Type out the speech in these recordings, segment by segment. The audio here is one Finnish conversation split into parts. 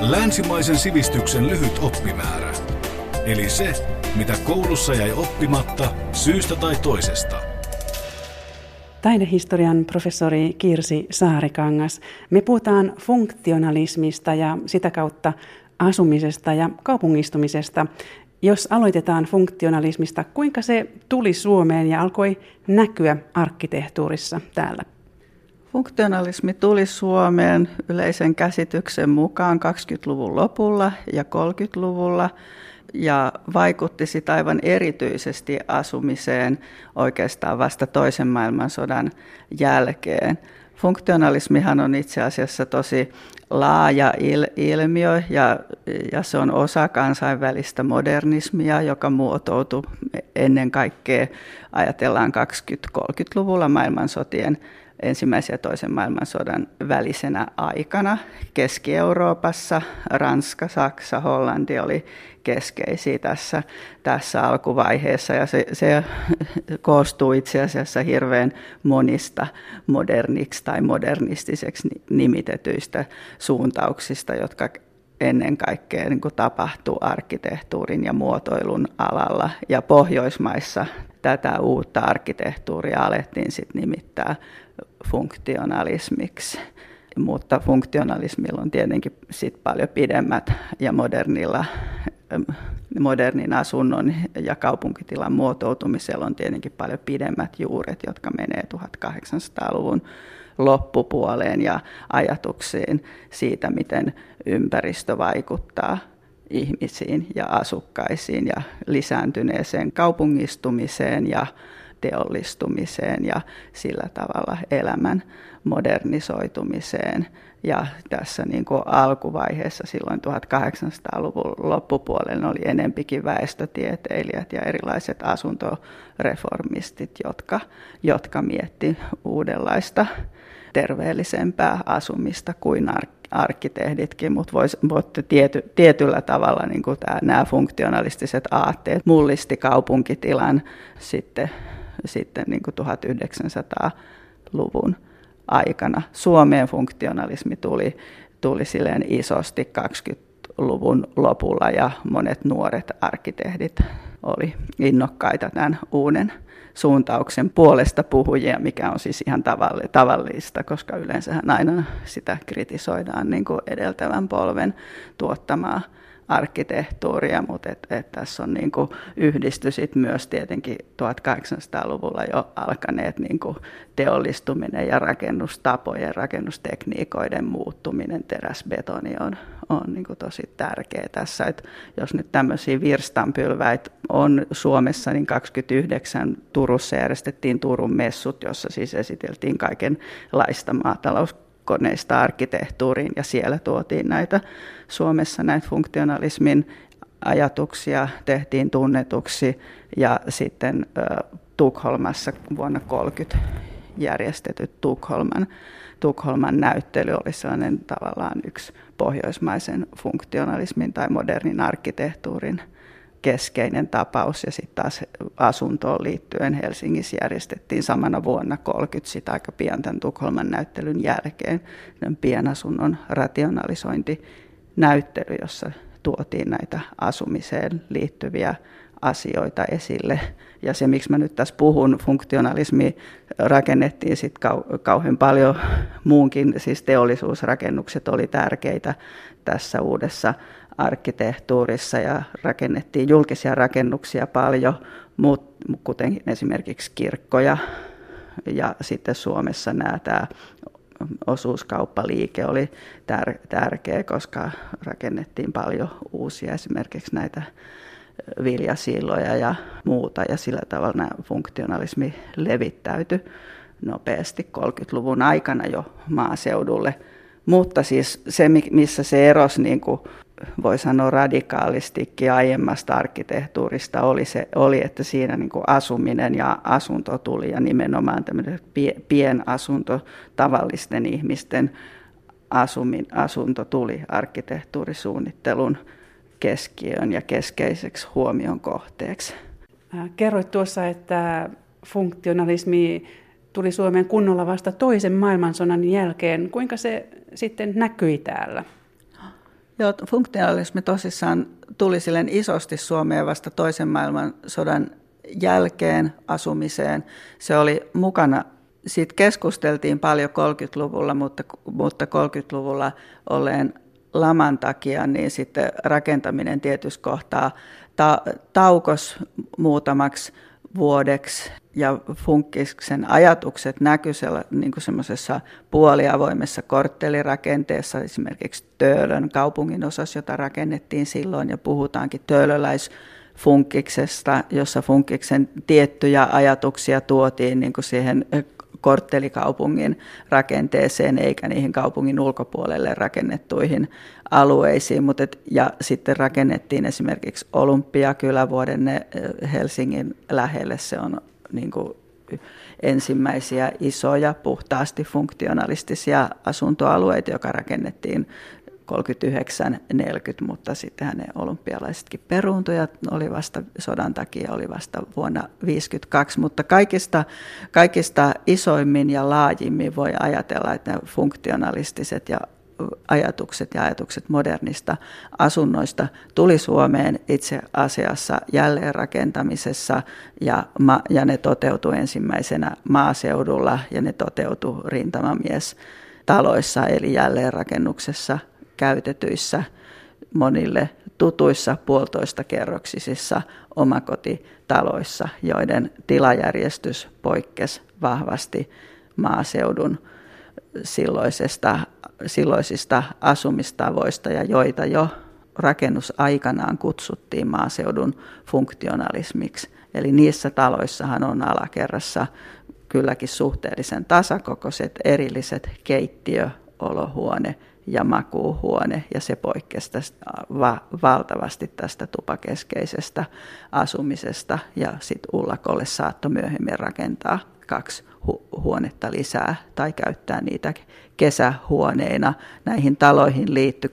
Länsimaisen sivistyksen lyhyt oppimäärä. Eli se, mitä koulussa jäi oppimatta syystä tai toisesta. Taidehistorian professori Kirsi Saarikangas. Me puhutaan funktionalismista ja sitä kautta asumisesta ja kaupungistumisesta. Jos aloitetaan funktionalismista, kuinka se tuli Suomeen ja alkoi näkyä arkkitehtuurissa täällä? Funktionalismi tuli Suomeen yleisen käsityksen mukaan 20-luvun lopulla ja 30-luvulla ja vaikutti sitä aivan erityisesti asumiseen oikeastaan vasta toisen maailmansodan jälkeen. Funktionalismihan on itse asiassa tosi laaja il- ilmiö ja, ja se on osa kansainvälistä modernismia, joka muotoutui ennen kaikkea, ajatellaan 20-30-luvulla maailmansotien ensimmäisen ja toisen maailmansodan välisenä aikana. Keski-Euroopassa, Ranska, Saksa, Hollanti oli keskeisiä tässä, tässä alkuvaiheessa ja se, se koostuu itse asiassa hirveän monista moderniksi tai modernistiseksi nimitetyistä suuntauksista, jotka ennen kaikkea niin kuin tapahtuu arkkitehtuurin ja muotoilun alalla. Ja Pohjoismaissa tätä uutta arkkitehtuuria alettiin sitten nimittää funktionalismiksi. Mutta funktionalismilla on tietenkin sit paljon pidemmät ja modernilla modernin asunnon ja kaupunkitilan muotoutumisella on tietenkin paljon pidemmät juuret, jotka menee 1800-luvun loppupuoleen ja ajatuksiin siitä, miten ympäristö vaikuttaa ihmisiin ja asukkaisiin ja lisääntyneeseen kaupungistumiseen ja teollistumiseen ja sillä tavalla elämän modernisoitumiseen. Ja tässä niin kuin alkuvaiheessa silloin 1800-luvun loppupuolella oli enempikin väestötieteilijät ja erilaiset asuntoreformistit, jotka, jotka mietti uudenlaista terveellisempää asumista kuin arkkitehditkin, mutta vois, tiety, tietyllä tavalla niin nämä funktionalistiset aatteet mullisti kaupunkitilan sitten, sitten niin kuin 1900-luvun aikana. Suomeen funktionalismi tuli, tuli silleen isosti 20-luvun lopulla ja monet nuoret arkkitehdit oli innokkaita tämän uuden suuntauksen puolesta puhujia, mikä on siis ihan tavallista, koska yleensä aina sitä kritisoidaan niin kuin edeltävän polven tuottamaa arkkitehtuuria, mutta et, et tässä on niin yhdisty sit myös tietenkin 1800-luvulla jo alkaneet niin teollistuminen ja rakennustapojen, rakennustekniikoiden muuttuminen, teräsbetoni on, on niin tosi tärkeä tässä. Et jos nyt tämmöisiä virstanpylväitä on Suomessa, niin 29 Turussa järjestettiin Turun messut, jossa siis esiteltiin kaikenlaista maatalous koneista arkkitehtuuriin ja siellä tuotiin näitä Suomessa näitä funktionalismin ajatuksia tehtiin tunnetuksi ja sitten Tukholmassa vuonna 30 järjestetyt Tukholman, Tukholman näyttely oli sellainen tavallaan yksi pohjoismaisen funktionalismin tai modernin arkkitehtuurin keskeinen tapaus ja sitten taas asuntoon liittyen Helsingissä järjestettiin samana vuonna 30 sitä aika pian tämän Tukholman näyttelyn jälkeen pienasunnon rationalisointinäyttely, jossa tuotiin näitä asumiseen liittyviä asioita esille. Ja se, miksi mä nyt tässä puhun, funktionalismi rakennettiin sitten kau- kauhean paljon muunkin, siis teollisuusrakennukset oli tärkeitä tässä uudessa arkkitehtuurissa ja rakennettiin julkisia rakennuksia paljon, kuten esimerkiksi kirkkoja. Ja sitten Suomessa nämä, tämä osuuskauppaliike oli tär- tärkeä, koska rakennettiin paljon uusia esimerkiksi näitä viljasilloja ja muuta, ja sillä tavalla nämä funktionalismi levittäytyi nopeasti 30-luvun aikana jo maaseudulle. Mutta siis se, missä se erosi niin kuin voi sanoa radikaalistikin aiemmasta arkkitehtuurista oli, se, oli että siinä niin kuin asuminen ja asunto tuli ja nimenomaan tämmöinen pienasunto, tavallisten ihmisten asumin, asunto tuli arkkitehtuurisuunnittelun keskiöön ja keskeiseksi huomion kohteeksi. Kerroit tuossa, että funktionalismi tuli Suomeen kunnolla vasta toisen maailmansodan jälkeen. Kuinka se sitten näkyi täällä? Joo, funktionalismi tosissaan tuli silleen isosti Suomeen vasta toisen maailmansodan jälkeen asumiseen. Se oli mukana, siitä keskusteltiin paljon 30-luvulla, mutta, mutta 30-luvulla olleen laman takia, niin sitten rakentaminen tietysti kohtaa ta- taukos muutamaksi vuodeksi ja Funkkiksen ajatukset näkyivät niin semmoisessa puoliavoimessa korttelirakenteessa, esimerkiksi Töölön kaupungin osassa, jota rakennettiin silloin ja puhutaankin töölöläis Funkiksesta, jossa Funkiksen tiettyjä ajatuksia tuotiin niin kuin siihen korttelikaupungin rakenteeseen eikä niihin kaupungin ulkopuolelle rakennettuihin alueisiin. Mutta et, ja sitten rakennettiin esimerkiksi Olympiakylävuoden Helsingin lähelle. Se on niin kuin ensimmäisiä isoja puhtaasti funktionalistisia asuntoalueita, joka rakennettiin 39-40, mutta sittenhän ne olympialaisetkin peruuntuja oli vasta sodan takia, oli vasta vuonna 1952, mutta kaikista, kaikista isoimmin ja laajimmin voi ajatella, että ne funktionalistiset ja ajatukset ja ajatukset modernista asunnoista tuli Suomeen itse asiassa jälleenrakentamisessa ja, ma, ja ne toteutui ensimmäisenä maaseudulla ja ne toteutui rintamamies taloissa eli jälleenrakennuksessa käytetyissä monille tutuissa puolitoista kerroksisissa omakotitaloissa, joiden tilajärjestys poikkesi vahvasti maaseudun silloisesta, silloisista asumistavoista ja joita jo rakennusaikanaan kutsuttiin maaseudun funktionalismiksi. Eli niissä taloissahan on alakerrassa kylläkin suhteellisen tasakokoiset erilliset keittiö, olohuone ja makuuhuone, ja se poikkesi tästä va- valtavasti tästä tupakeskeisestä asumisesta, ja sitten Ullakolle saattoi myöhemmin rakentaa kaksi hu- huonetta lisää tai käyttää niitä kesähuoneina. Näihin taloihin liittyi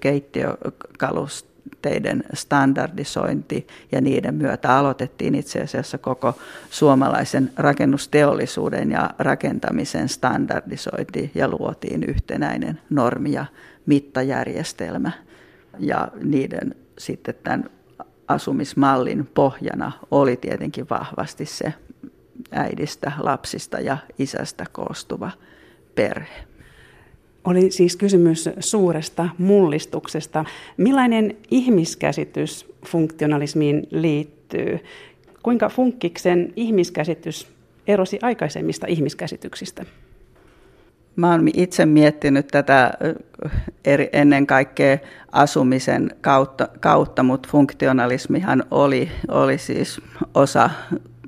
keittiökalusteiden standardisointi ja niiden myötä aloitettiin itse asiassa koko suomalaisen rakennusteollisuuden ja rakentamisen standardisointi ja luotiin yhtenäinen normi ja mittajärjestelmä ja niiden sitten tämän asumismallin pohjana oli tietenkin vahvasti se äidistä, lapsista ja isästä koostuva perhe. Oli siis kysymys suuresta mullistuksesta. Millainen ihmiskäsitys funktionalismiin liittyy? Kuinka funkkiksen ihmiskäsitys erosi aikaisemmista ihmiskäsityksistä? Mä oon itse miettinyt tätä eri, ennen kaikkea asumisen kautta, kautta mutta funktionalismihan oli, oli siis osa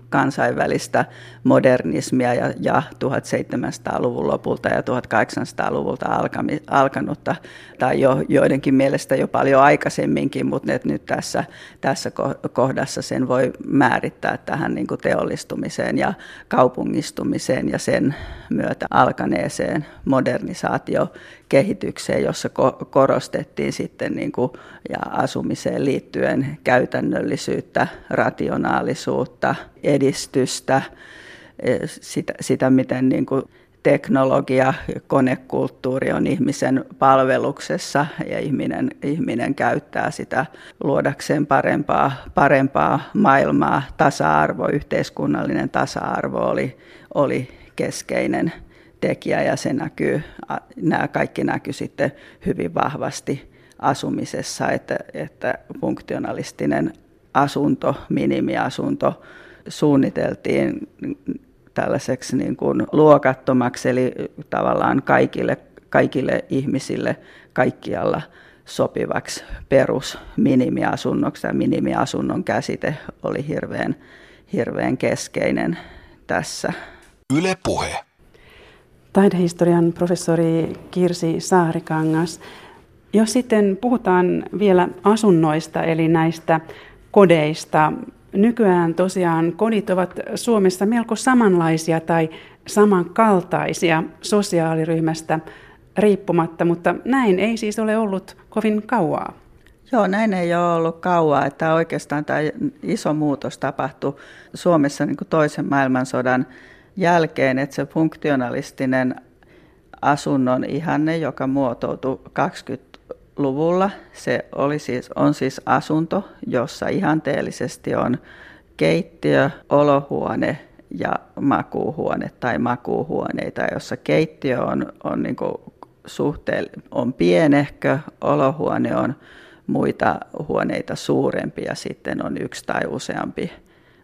kansainvälistä modernismia ja, ja 1700-luvun lopulta ja 1800-luvulta alkami, alkanutta, tai jo joidenkin mielestä jo paljon aikaisemminkin, mutta nyt tässä, tässä kohdassa sen voi määrittää tähän niin kuin teollistumiseen ja kaupungistumiseen ja sen myötä alkaneeseen modernisaatio kehitykseen, jossa korostettiin sitten niin kuin, ja asumiseen liittyen käytännöllisyyttä, rationaalisuutta, edistystä, e, sitä, sitä miten niin kuin teknologia konekulttuuri on ihmisen palveluksessa ja ihminen, ihminen käyttää sitä luodakseen parempaa, parempaa maailmaa. Tasa-arvo, yhteiskunnallinen tasa-arvo oli, oli keskeinen tekijä ja se näkyy, nämä kaikki näkyy sitten hyvin vahvasti asumisessa, että, että funktionalistinen asunto, minimiasunto suunniteltiin tällaiseksi niin kuin luokattomaksi, eli tavallaan kaikille, kaikille ihmisille kaikkialla sopivaksi perus minimiasunnoksi. Ja minimiasunnon käsite oli hirveän, hirveän keskeinen tässä. Yle Puhe. Taidehistorian professori Kirsi Saarikangas. Jos sitten puhutaan vielä asunnoista, eli näistä kodeista, nykyään tosiaan kodit ovat Suomessa melko samanlaisia tai samankaltaisia sosiaaliryhmästä riippumatta, mutta näin ei siis ole ollut kovin kauaa. Joo, näin ei ole ollut kauaa, että oikeastaan tämä iso muutos tapahtui Suomessa niin kuin toisen maailmansodan jälkeen, että se funktionalistinen asunnon ihanne, joka muotoutui luvulla Se oli siis, on siis asunto, jossa ihanteellisesti on keittiö, olohuone ja makuuhuone tai makuuhuoneita, jossa keittiö on, on niin suhteen on pienehkö, olohuone on muita huoneita suurempi ja sitten on yksi tai useampi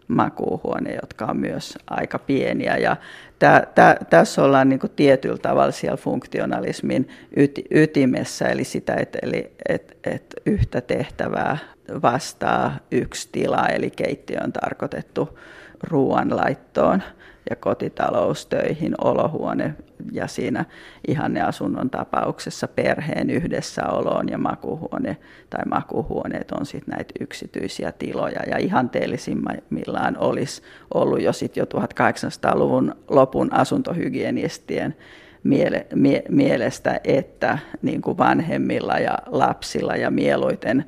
makuuhuone, jotka on myös aika pieniä. Ja tää, tää, tässä ollaan niin tietyllä tavalla siellä funktionalismin yti, ytimessä, eli sitä, että eli, et, et yhtä tehtävää vastaa yksi tila, eli keittiö on tarkoitettu ruoanlaittoon ja kotitaloustöihin, olohuone ja siinä ihanneasunnon tapauksessa perheen yhdessäoloon ja makuhuone tai makuhuoneet on sitten näitä yksityisiä tiloja. Ja ihanteellisimmillaan olisi ollut jo sitten jo 1800-luvun lopun asuntohygienistien miele, mie, mielestä, että niin kuin vanhemmilla ja lapsilla ja mieluiten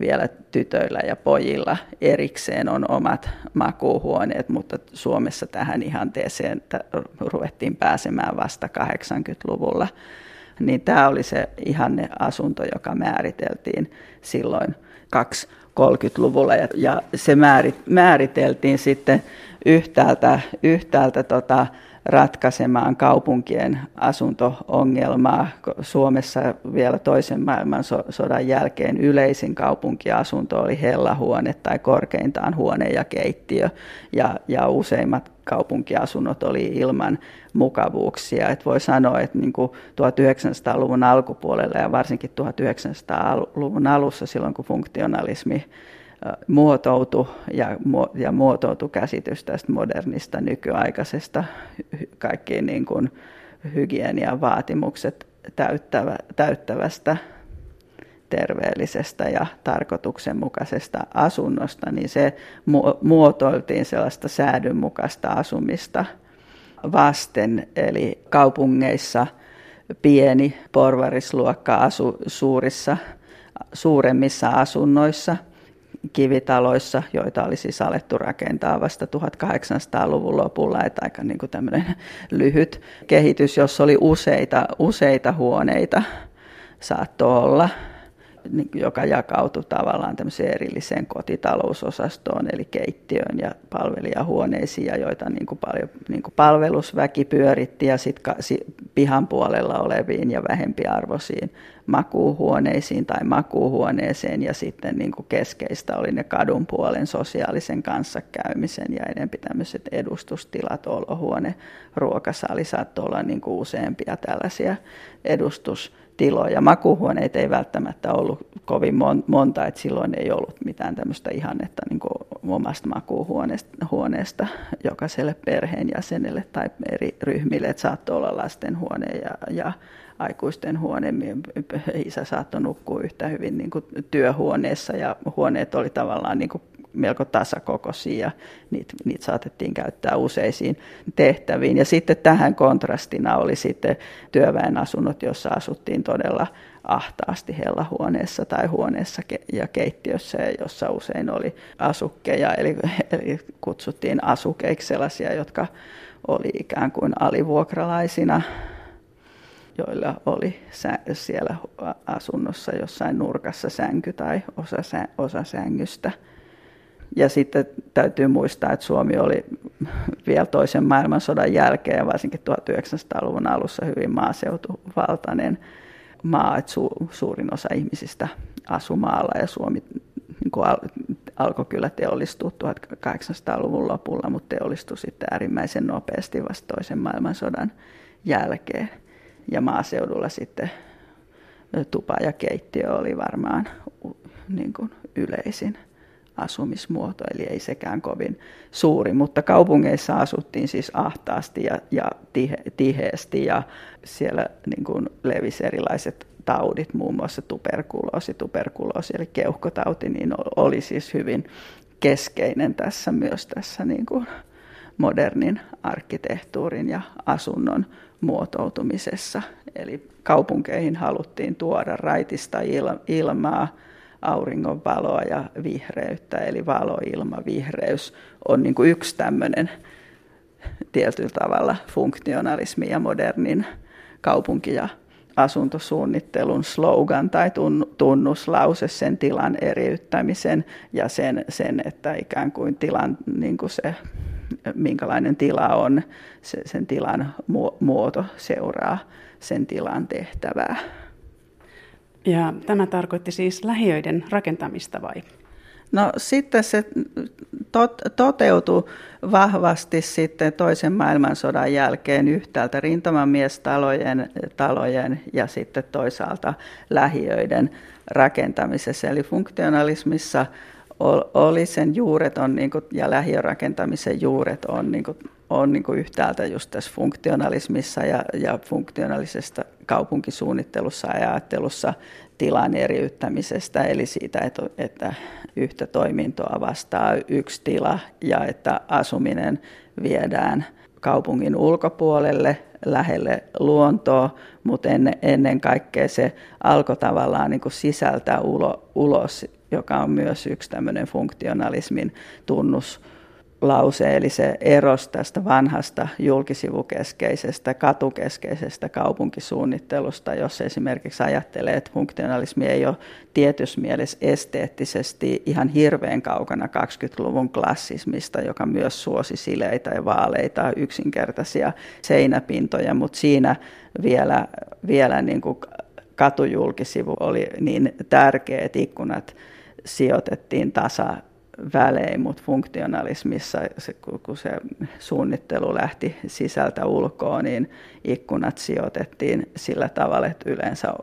vielä tytöillä ja pojilla erikseen on omat makuuhuoneet, mutta Suomessa tähän ihanteeseen ruvettiin pääsemään vasta 80-luvulla. Niin tämä oli se ihanne asunto, joka määriteltiin silloin 230-luvulla ja, ja se määriteltiin sitten yhtäältä, yhtäältä tota, ratkaisemaan kaupunkien asunto-ongelmaa. Suomessa vielä toisen maailmansodan jälkeen yleisin kaupunkiasunto oli hellahuone tai korkeintaan huone ja keittiö, ja, ja useimmat kaupunkiasunnot oli ilman mukavuuksia. Et voi sanoa, että niin kuin 1900-luvun alkupuolella ja varsinkin 1900-luvun alussa, silloin kun funktionalismi muotoutui ja, ja muotoutui käsitys tästä modernista nykyaikaisesta kaikkiin niin kuin hygienian vaatimukset täyttävä, täyttävästä terveellisestä ja tarkoituksenmukaisesta asunnosta, niin se muotoiltiin sellaista säädynmukaista asumista vasten. Eli kaupungeissa pieni porvarisluokka asu suurissa, suuremmissa asunnoissa – kivitaloissa, joita oli siis alettu rakentaa vasta 1800-luvun lopulla, että aika niin kuin tämmöinen lyhyt kehitys, jossa oli useita, useita huoneita saattoi olla niin joka jakautui tavallaan tämmöiseen erilliseen kotitalousosastoon, eli keittiöön ja palvelijahuoneisiin, ja joita niin kuin paljon niin kuin palvelusväki pyöritti, ja sitten pihan puolella oleviin ja vähempiarvoisiin makuuhuoneisiin tai makuuhuoneeseen, ja sitten niin kuin keskeistä oli ne kadun puolen sosiaalisen kanssakäymisen ja enempi tämmöiset edustustilat, olohuone, ruokasali, saattoi olla niin kuin useampia tällaisia edustus tiloja. Makuuhuoneita ei välttämättä ollut kovin monta, että silloin ei ollut mitään tämmöistä ihannetta niin kuin omasta makuuhuoneesta jokaiselle perheenjäsenelle tai eri ryhmille, että saattoi olla lastenhuone ja, ja aikuisten huone. Isä saattoi nukkua yhtä hyvin niin kuin työhuoneessa ja huoneet oli tavallaan niin kuin melko tasakokoisia ja niitä, niitä saatettiin käyttää useisiin tehtäviin. Ja sitten tähän kontrastina oli sitten työväen asunnot, jossa asuttiin todella ahtaasti hellahuoneessa tai huoneessa ja keittiössä, jossa usein oli asukkeja, eli, eli kutsuttiin asukeiksi sellaisia, jotka oli ikään kuin alivuokralaisina joilla oli siellä asunnossa jossain nurkassa sänky tai osa, osa sängystä. Ja sitten täytyy muistaa, että Suomi oli vielä toisen maailmansodan jälkeen varsinkin 1900-luvun alussa hyvin maaseutuvaltainen maa, että su, suurin osa ihmisistä asui maalla ja Suomi niin kuin al, alkoi kyllä teollistua 1800-luvun lopulla, mutta teollistui sitten äärimmäisen nopeasti vasta toisen maailmansodan jälkeen. Ja maaseudulla sitten tupa ja keittiö oli varmaan niin kuin yleisin asumismuoto, eli ei sekään kovin suuri, mutta kaupungeissa asuttiin siis ahtaasti ja, ja tihe, tiheesti ja siellä niin kuin levisi erilaiset taudit, muun muassa tuberkuloosi, tuberkuloosi eli keuhkotauti, niin oli siis hyvin keskeinen tässä myös tässä niin kuin modernin arkkitehtuurin ja asunnon muotoutumisessa. Eli kaupunkeihin haluttiin tuoda raitista ilmaa, auringon valoa ja vihreyttä, eli valo, ilma, vihreys on niin kuin yksi tämmöinen tietyllä tavalla funktionalismi ja modernin kaupunki- ja asuntosuunnittelun slogan tai tunnuslause sen tilan eriyttämisen ja sen, sen että ikään kuin tilan niin kuin se minkälainen tila on, se, sen tilan muoto seuraa sen tilan tehtävää. Ja tämä tarkoitti siis lähiöiden rakentamista vai? No sitten se tot, toteutui vahvasti sitten toisen maailmansodan jälkeen yhtäältä rintamamiestalojen talojen ja sitten toisaalta lähiöiden rakentamisessa. Eli funktionalismissa oli sen juuret on, niin kuin, ja lähiörakentamisen juuret on, niin kuin, on niin yhtäältä just tässä funktionalismissa ja, ja funktionaalisesta kaupunkisuunnittelussa ja ajattelussa tilan eriyttämisestä, eli siitä, että, että yhtä toimintoa vastaa yksi tila ja että asuminen viedään kaupungin ulkopuolelle lähelle luontoa, mutta ennen, ennen kaikkea se alkoi tavallaan niin sisältää ulo, ulos, joka on myös yksi tämmöinen funktionalismin tunnus lause, eli se eros tästä vanhasta julkisivukeskeisestä, katukeskeisestä kaupunkisuunnittelusta, jos esimerkiksi ajattelee, että funktionalismi ei ole tietyssä mielessä esteettisesti ihan hirveän kaukana 20-luvun klassismista, joka myös suosi sileitä ja vaaleita, yksinkertaisia seinäpintoja, mutta siinä vielä, vielä niin kuin katujulkisivu oli niin tärkeä, että ikkunat sijoitettiin tasa välein, mutta funktionalismissa, kun se suunnittelu lähti sisältä ulkoa, niin ikkunat sijoitettiin sillä tavalla, että yleensä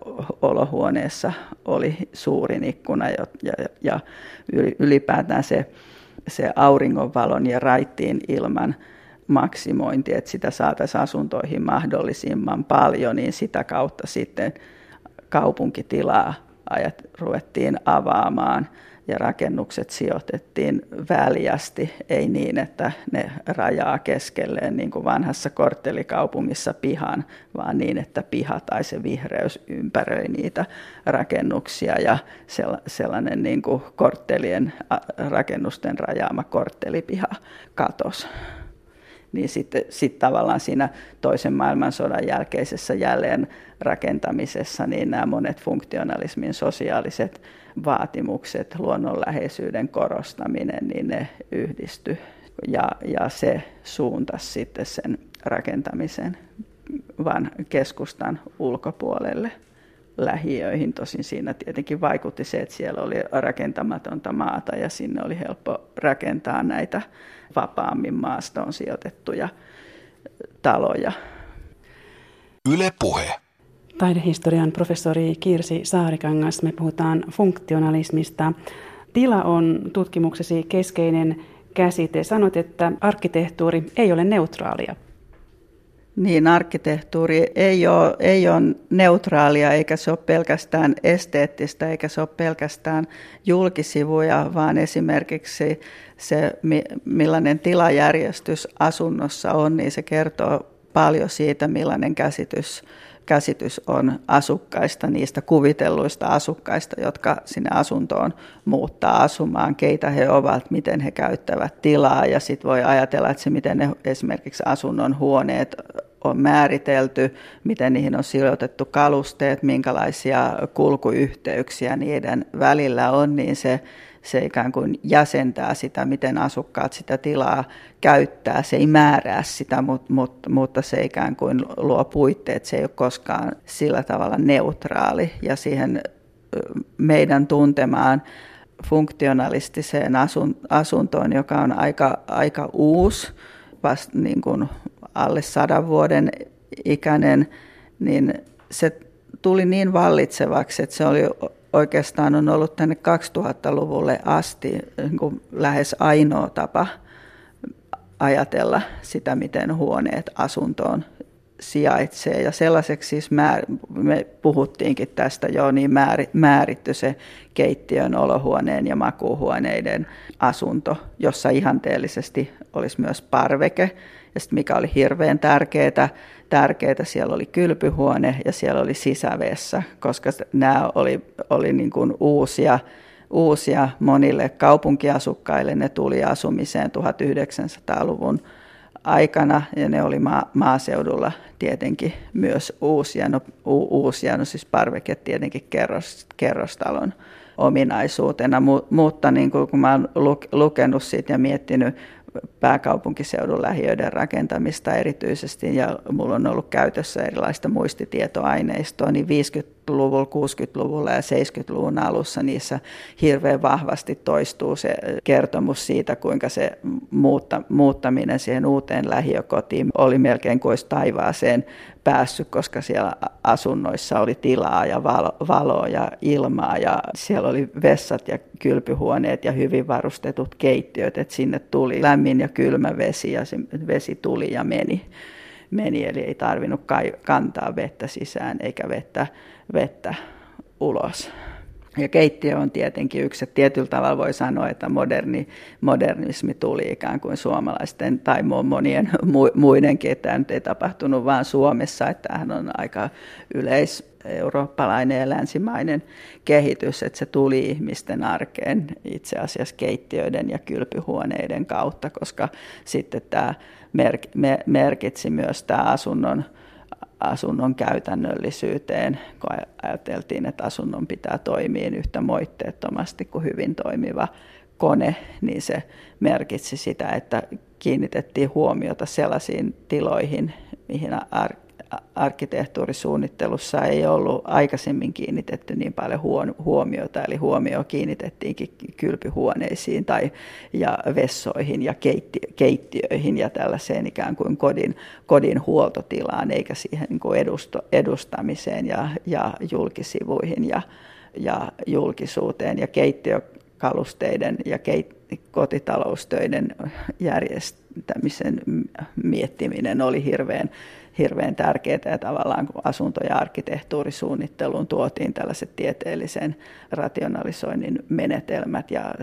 olohuoneessa oli suurin ikkuna ja, ja, ja ylipäätään se, se auringonvalon ja raittiin ilman maksimointi, että sitä saataisiin asuntoihin mahdollisimman paljon, niin sitä kautta sitten kaupunkitilaa ajat ruvettiin avaamaan – ja rakennukset sijoitettiin väljästi, ei niin, että ne rajaa keskelleen niin kuin vanhassa korttelikaupungissa pihan, vaan niin, että piha tai se vihreys ympäröi niitä rakennuksia. Ja sellainen niin kuin korttelien rakennusten rajaama korttelipiha katos niin sitten sit tavallaan siinä toisen maailmansodan jälkeisessä jälleen rakentamisessa niin nämä monet funktionalismin sosiaaliset vaatimukset, luonnonläheisyyden korostaminen, niin ne yhdisty ja, ja se suuntasi sitten sen rakentamisen vaan keskustan ulkopuolelle lähiöihin. Tosin siinä tietenkin vaikutti se, että siellä oli rakentamatonta maata ja sinne oli helppo rakentaa näitä vapaammin maastoon sijoitettuja taloja. Yle Puhe. Taidehistorian professori Kirsi Saarikangas, me puhutaan funktionalismista. Tila on tutkimuksesi keskeinen käsite. Sanot, että arkkitehtuuri ei ole neutraalia. Niin, arkkitehtuuri ei ole, ei ole neutraalia, eikä se ole pelkästään esteettistä, eikä se ole pelkästään julkisivuja, vaan esimerkiksi se, millainen tilajärjestys asunnossa on, niin se kertoo paljon siitä, millainen käsitys käsitys on asukkaista, niistä kuvitelluista asukkaista, jotka sinne asuntoon muuttaa asumaan, keitä he ovat, miten he käyttävät tilaa. Ja sitten voi ajatella, että se miten ne esimerkiksi asunnon huoneet on määritelty, miten niihin on sijoitettu kalusteet, minkälaisia kulkuyhteyksiä niiden välillä on, niin se se ikään kuin jäsentää sitä, miten asukkaat sitä tilaa käyttää. Se ei määrää sitä, mutta, mutta, mutta se ikään kuin luo puitteet. Se ei ole koskaan sillä tavalla neutraali ja siihen meidän tuntemaan funktionalistiseen asuntoon, joka on aika, aika uusi, vasta niin kuin alle sadan vuoden ikäinen, niin se tuli niin vallitsevaksi, että se oli oikeastaan on ollut tänne 2000-luvulle asti niin kuin lähes ainoa tapa ajatella sitä, miten huoneet asuntoon sijaitsee. Ja sellaiseksi siis määr, me puhuttiinkin tästä jo, niin määritty se keittiön, olohuoneen ja makuuhuoneiden asunto, jossa ihanteellisesti olisi myös parveke. Ja sitten mikä oli hirveän tärkeää, tärkeää. Siellä oli kylpyhuone ja siellä oli sisävessä, koska nämä oli, oli niin kuin uusia, uusia monille kaupunkiasukkaille. Ne tuli asumiseen 1900-luvun aikana, ja ne oli maa, maaseudulla tietenkin myös uusia, no, u, uusia, no siis parveke tietenkin kerros, kerrostalon ominaisuutena, mutta niin kuin, kun mä olen lukenut siitä ja miettinyt pääkaupunkiseudun lähiöiden rakentamista erityisesti, ja mulla on ollut käytössä erilaista muistitietoaineistoa, niin 50-luvulla, 60-luvulla ja 70-luvun alussa niissä hirveän vahvasti toistuu se kertomus siitä, kuinka se muutta, muuttaminen siihen uuteen lähiökotiin oli melkein kuin olisi taivaaseen päässyt, koska siellä asunnoissa oli tilaa ja valoa ja ilmaa ja siellä oli vessat ja kylpyhuoneet ja hyvin varustetut keittiöt, että sinne tuli lämmin ja kylmä vesi ja se vesi tuli ja meni. meni eli ei tarvinnut kantaa vettä sisään eikä vettä, vettä ulos. Ja keittiö on tietenkin yksi, että tietyllä tavalla voi sanoa, että moderni, modernismi tuli ikään kuin suomalaisten tai monien muidenkin, että tämä nyt ei tapahtunut vain Suomessa, että tämähän on aika yleis eurooppalainen ja länsimainen kehitys, että se tuli ihmisten arkeen itse asiassa keittiöiden ja kylpyhuoneiden kautta, koska sitten tämä merkitsi myös tämä asunnon asunnon käytännöllisyyteen, kun ajateltiin, että asunnon pitää toimia yhtä moitteettomasti kuin hyvin toimiva kone, niin se merkitsi sitä, että kiinnitettiin huomiota sellaisiin tiloihin, mihin arkkitehtuurisuunnittelussa ei ollut aikaisemmin kiinnitetty niin paljon huomiota, eli huomio kiinnitettiinkin kylpyhuoneisiin tai ja vessoihin ja keittiöihin ja tällaiseen ikään kuin kodin, kodin huoltotilaan, eikä siihen niin kuin edusto, edustamiseen ja, ja julkisivuihin ja, ja julkisuuteen ja keittiökalusteiden ja keit, kotitaloustöiden järjestämisen miettiminen oli hirveän hirveän tärkeää ja tavallaan kun asunto- ja arkkitehtuurisuunnitteluun tuotiin tällaiset tieteellisen rationalisoinnin menetelmät ja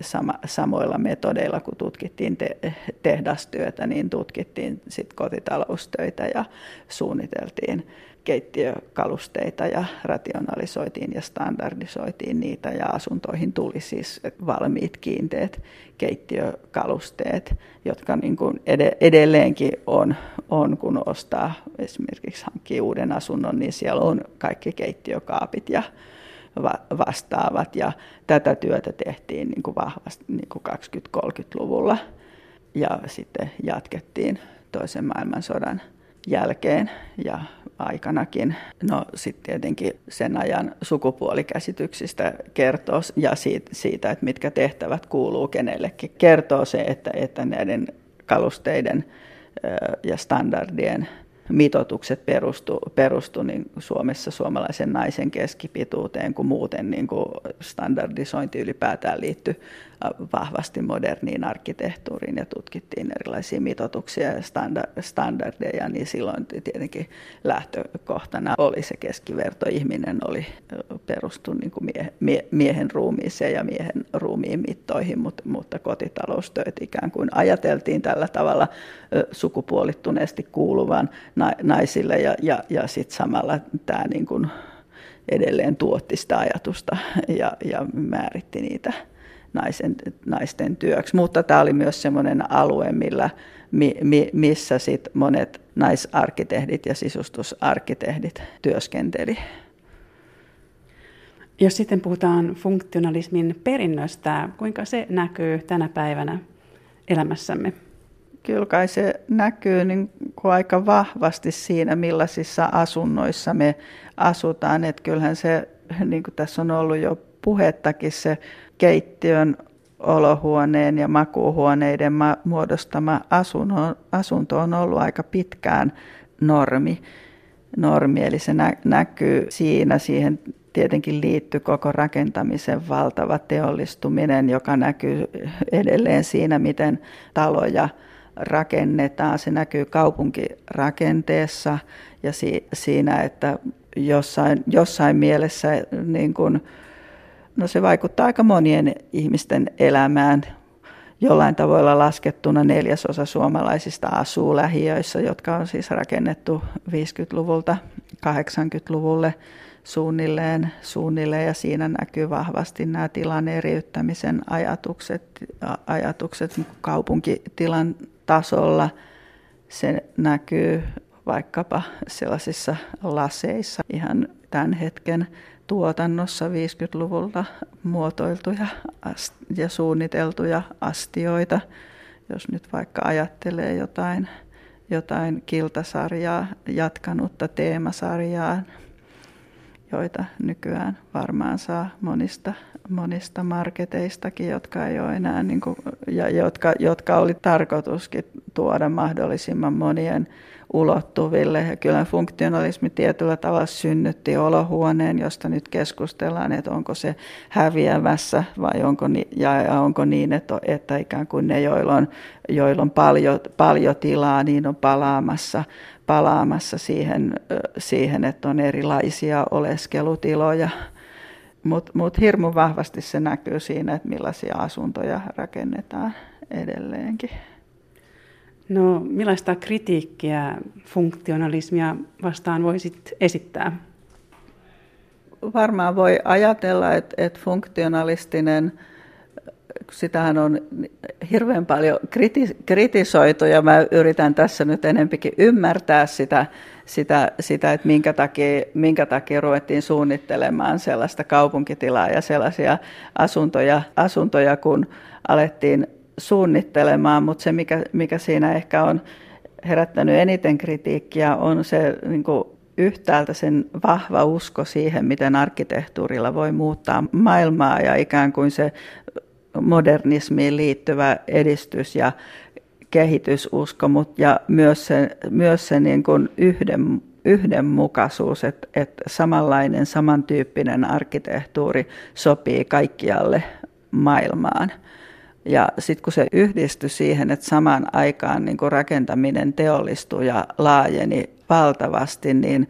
sama, samoilla metodeilla kun tutkittiin te, tehdastyötä, niin tutkittiin sit kotitaloustöitä ja suunniteltiin keittiökalusteita ja rationalisoitiin ja standardisoitiin niitä ja asuntoihin tuli siis valmiit kiinteät keittiökalusteet, jotka niin kuin edelleenkin on, on, kun ostaa esimerkiksi hankkii uuden asunnon, niin siellä on kaikki keittiökaapit ja vastaavat. Ja tätä työtä tehtiin niin kuin vahvasti niin kuin 20-30-luvulla ja sitten jatkettiin toisen maailmansodan jälkeen ja aikanakin. No sitten tietenkin sen ajan sukupuolikäsityksistä kertoo ja siitä, siitä, että mitkä tehtävät kuuluu kenellekin. Kertoo se, että, että näiden kalusteiden ja standardien mitoitukset perustu, perustu niin Suomessa suomalaisen naisen keskipituuteen, kun muuten niin kuin standardisointi ylipäätään liittyy vahvasti moderniin arkkitehtuuriin ja tutkittiin erilaisia mitoituksia ja standardeja, niin silloin tietenkin lähtökohtana oli se keskiverto. Ihminen oli perustu niin kuin mie, miehen ruumiiseen ja miehen ruumiin mittoihin, mutta, mutta kotitaloustööt ikään kuin ajateltiin tällä tavalla sukupuolittuneesti kuuluvan naisille ja, ja, ja sitten samalla tämä niin kuin edelleen tuotti sitä ajatusta ja, ja määritti niitä naisen, naisten työksi. Mutta tämä oli myös sellainen alue, millä, mi, mi, missä sit monet naisarkkitehdit ja sisustusarkkitehdit työskenteli. Jos sitten puhutaan funktionalismin perinnöstä, kuinka se näkyy tänä päivänä elämässämme? Kyllä kai se näkyy niin kuin aika vahvasti siinä, millaisissa asunnoissa me asutaan. Että kyllähän se, niin kuin tässä on ollut jo puhettakin, se keittiön, olohuoneen ja makuuhuoneiden muodostama asunto, on ollut aika pitkään normi. normi eli se nä- näkyy siinä, siihen tietenkin liittyy koko rakentamisen valtava teollistuminen, joka näkyy edelleen siinä, miten taloja rakennetaan. Se näkyy kaupunkirakenteessa ja si- siinä, että jossain, jossain mielessä niin kuin, no se vaikuttaa aika monien ihmisten elämään. Jollain tavoilla laskettuna neljäsosa suomalaisista asuu lähiöissä, jotka on siis rakennettu 50-luvulta 80-luvulle suunnilleen, suunnilleen ja siinä näkyy vahvasti nämä tilan eriyttämisen ajatukset, ajatukset kaupunkitilan tasolla. Se näkyy vaikkapa sellaisissa laseissa ihan tämän hetken tuotannossa 50-luvulla muotoiltuja ja suunniteltuja astioita, jos nyt vaikka ajattelee jotain, jotain kiltasarjaa, jatkanutta teemasarjaa, joita nykyään varmaan saa monista, monista marketeistakin, jotka ei ole enää, niin kuin, ja jotka, jotka oli tarkoituskin tuoda mahdollisimman monien ulottuville. Ja kyllä funktionalismi tietyllä tavalla synnytti olohuoneen, josta nyt keskustellaan, että onko se häviävässä vai onko, ni, ja onko niin, että, että ikään kuin ne, joilla on, joilla on paljon, paljon tilaa, niin on palaamassa, palaamassa siihen, siihen, että on erilaisia oleskelutiloja. Mutta mut hirmu vahvasti se näkyy siinä, että millaisia asuntoja rakennetaan edelleenkin. No millaista kritiikkiä funktionalismia vastaan voisit esittää? Varmaan voi ajatella, että, että funktionalistinen, sitähän on hirveän paljon kritisoitu ja mä yritän tässä nyt enempikin ymmärtää sitä, sitä, sitä että minkä takia, minkä takia ruvettiin suunnittelemaan sellaista kaupunkitilaa ja sellaisia asuntoja, asuntoja kun alettiin suunnittelemaan, mutta se mikä, mikä siinä ehkä on herättänyt eniten kritiikkiä on se niin kuin yhtäältä sen vahva usko siihen, miten arkkitehtuurilla voi muuttaa maailmaa ja ikään kuin se modernismiin liittyvä edistys ja kehitysusko, mutta ja myös se, myös se niin kuin yhden, yhdenmukaisuus, että, että samanlainen, samantyyppinen arkkitehtuuri sopii kaikkialle maailmaan. Ja sitten kun se yhdistyi siihen, että samaan aikaan niin kun rakentaminen teollistui ja laajeni valtavasti, niin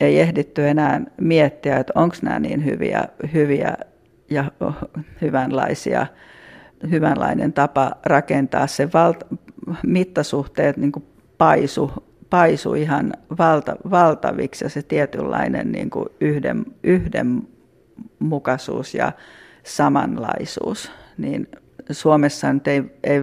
ei ehditty enää miettiä, että onko nämä niin hyviä, hyviä ja hyvänlaisia, hyvänlainen tapa rakentaa. Se valta, mittasuhteet niin paisu, paisu ihan valta, valtaviksi ja se tietynlainen niin kuin yhden, yhdenmukaisuus ja samanlaisuus, niin Suomessa nyt ei, ei,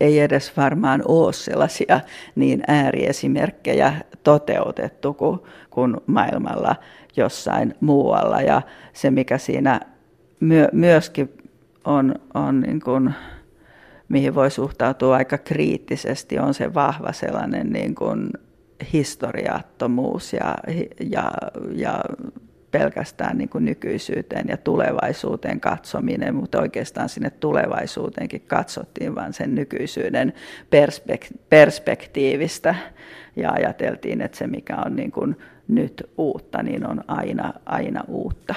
ei edes varmaan ole sellaisia niin ääriesimerkkejä toteutettu kuin, kuin maailmalla jossain muualla. Ja se, mikä siinä myö, myöskin on, on niin kuin, mihin voi suhtautua aika kriittisesti, on se vahva sellainen niin kuin historiattomuus ja, ja, ja pelkästään niin kuin nykyisyyteen ja tulevaisuuteen katsominen, mutta oikeastaan sinne tulevaisuuteenkin katsottiin vain sen nykyisyyden perspektiivistä ja ajateltiin, että se mikä on niin kuin nyt uutta, niin on aina, aina uutta.